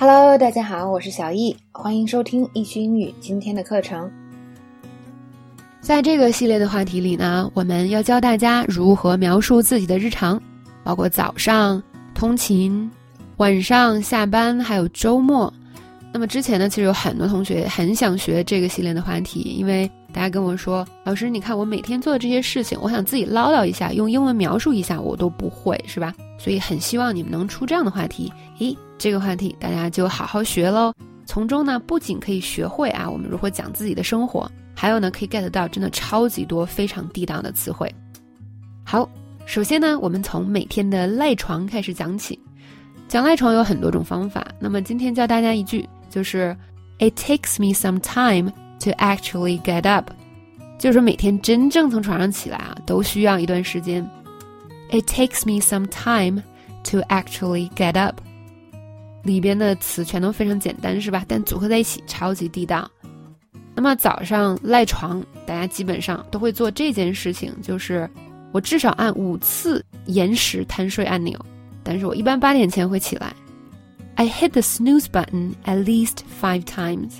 Hello，大家好，我是小易，欢迎收听易趣英语今天的课程。在这个系列的话题里呢，我们要教大家如何描述自己的日常，包括早上、通勤、晚上、下班，还有周末。那么之前呢，其实有很多同学很想学这个系列的话题，因为大家跟我说，老师，你看我每天做的这些事情，我想自己唠叨一下，用英文描述一下，我都不会，是吧？所以很希望你们能出这样的话题。咦，这个话题大家就好好学喽，从中呢不仅可以学会啊，我们如何讲自己的生活，还有呢可以 get 到真的超级多非常地道的词汇。好，首先呢，我们从每天的赖床开始讲起。讲赖床有很多种方法，那么今天教大家一句。就是 It takes me some time to actually get up，就是说每天真正从床上起来啊，都需要一段时间。It takes me some time to actually get up，里边的词全都非常简单，是吧？但组合在一起超级地道。那么早上赖床，大家基本上都会做这件事情，就是我至少按五次延时贪睡按钮，但是我一般八点前会起来。I hit the snooze button at least five times,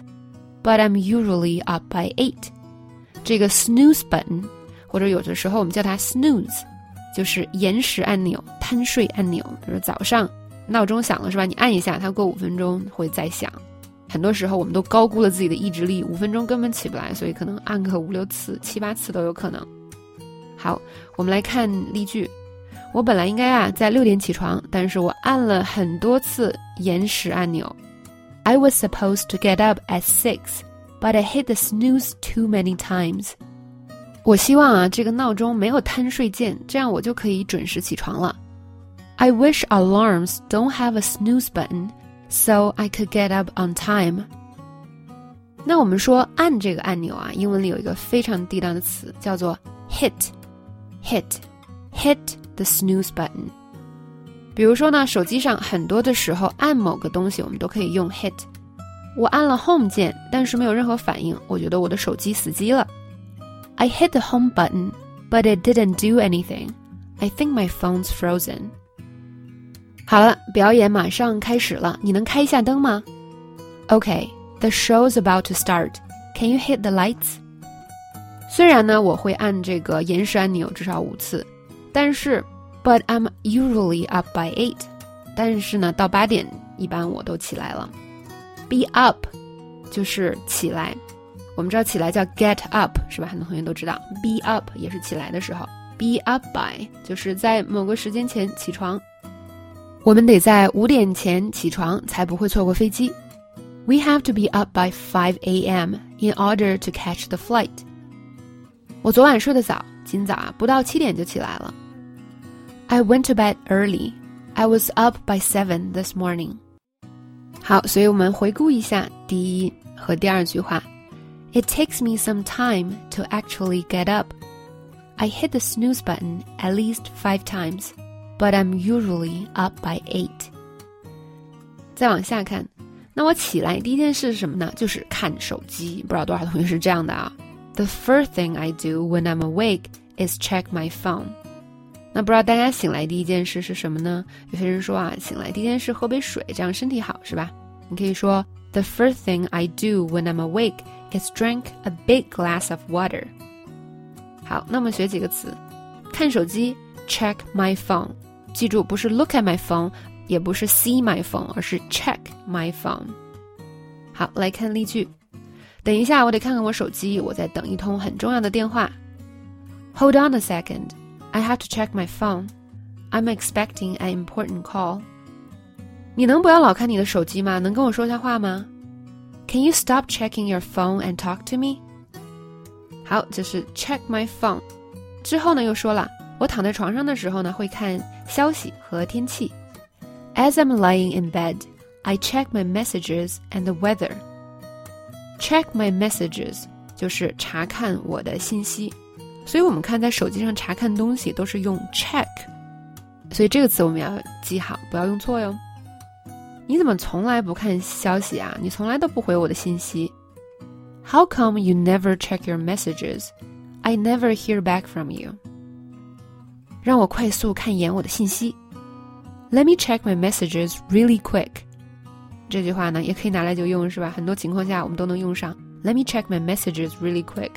but I'm usually up by eight. 这个 snooze button，或者有的时候我们叫它 snooze，就是延时按钮、贪睡按钮。比如早上闹钟响了是吧？你按一下，它过五分钟会再响。很多时候我们都高估了自己的意志力，五分钟根本起不来，所以可能按个五六次、七八次都有可能。好，我们来看例句。我本来应该啊在六点起床，但是我按了很多次延时按钮。I was supposed to get up at six, but I hit the snooze too many times. 我希望啊这个闹钟没有贪睡键，这样我就可以准时起床了。I wish alarms don't have a snooze button, so I could get up on time. 那我们说按这个按钮啊，英文里有一个非常地道的词叫做 hit, hit, hit。the snooze button。比如说呢，手机上很多的时候按某个东西，我们都可以用 hit。我按了 home 键，但是没有任何反应，我觉得我的手机死机了。I hit the home button, but it didn't do anything. I think my phone's frozen. 好了，表演马上开始了，你能开一下灯吗？OK，the show's about to start. Can you hit the lights? 虽然呢，我会按这个延时按钮至少五次。但是，But I'm usually up by eight。但是呢，到八点一般我都起来了。Be up 就是起来，我们知道起来叫 get up 是吧？很多同学都知道，be up 也是起来的时候。Be up by 就是在某个时间前起床。我们得在五点前起床，才不会错过飞机。We have to be up by 5 a.m. in order to catch the flight。我昨晚睡得早。今早啊，不到七点就起来了。I went to bed early. I was up by seven this morning. 好，所以我们回顾一下第一和第二句话。It takes me some time to actually get up. I hit the snooze button at least five times, but I'm usually up by eight. 再往下看，那我起来第一件事是什么呢？就是看手机。不知道多少同学是这样的啊。The first thing I do when I'm awake is check my phone。那不知道大家醒来第一件事是什么呢？有些人说啊，醒来第一件事喝杯水，这样身体好，是吧？你可以说 The first thing I do when I'm awake is drink a big glass of water。好，那么学几个词，看手机 check my phone， 记住不是 look at my phone，也不是 see my phone，而是 check my phone。好，来看例句。等一下，我得看看我手机，我在等一通很重要的电话。Hold on a second, I have to check my phone. I'm expecting an important call. 你能不要老看你的手机吗？能跟我说下话吗？Can you stop checking your phone and talk to me? 好，这是 check my phone。之后呢，又说了，我躺在床上的时候呢，会看 消息和天气。As I'm lying in bed, I check my messages and the weather. Check my messages 就是查看我的信息，所以我们看在手机上查看东西都是用 check，所以这个词我们要记好，不要用错哟。你怎么从来不看消息啊？你从来都不回我的信息。How come you never check your messages? I never hear back from you. 让我快速看一眼我的信息。Let me check my messages really quick. 这句话呢，也可以拿来就用，是吧？很多情况下我们都能用上。Let me check my messages really quick。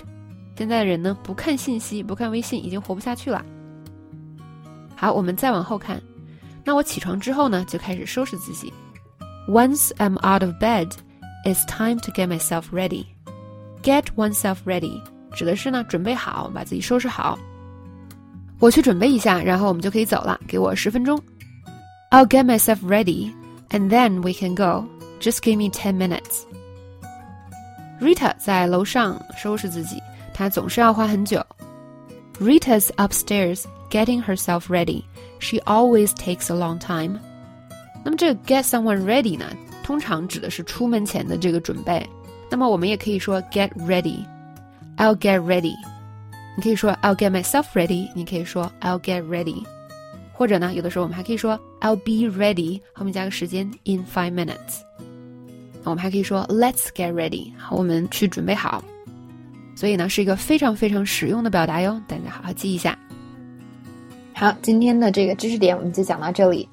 现在的人呢，不看信息，不看微信，已经活不下去了。好，我们再往后看。那我起床之后呢，就开始收拾自己。Once I'm out of bed, it's time to get myself ready. Get oneself ready 指的是呢，准备好，把自己收拾好。我去准备一下，然后我们就可以走了。给我十分钟。I'll get myself ready, and then we can go. Just give me ten minutes. Rita 在楼上收拾自己，她总是要花很久。Rita's upstairs getting herself ready. She always takes a long time. 那么这个 get someone ready 呢，通常指的是出门前的这个准备。那么我们也可以说 get ready. I'll get ready. 你可以说 I'll get myself ready. 你可以说 I'll get ready. 或者呢，有的时候我们还可以说 I'll be ready，后面加个时间 in five minutes。我们还可以说 Let's get ready，好，我们去准备好。所以呢，是一个非常非常实用的表达哟，大家好好记一下。好，今天的这个知识点我们就讲到这里。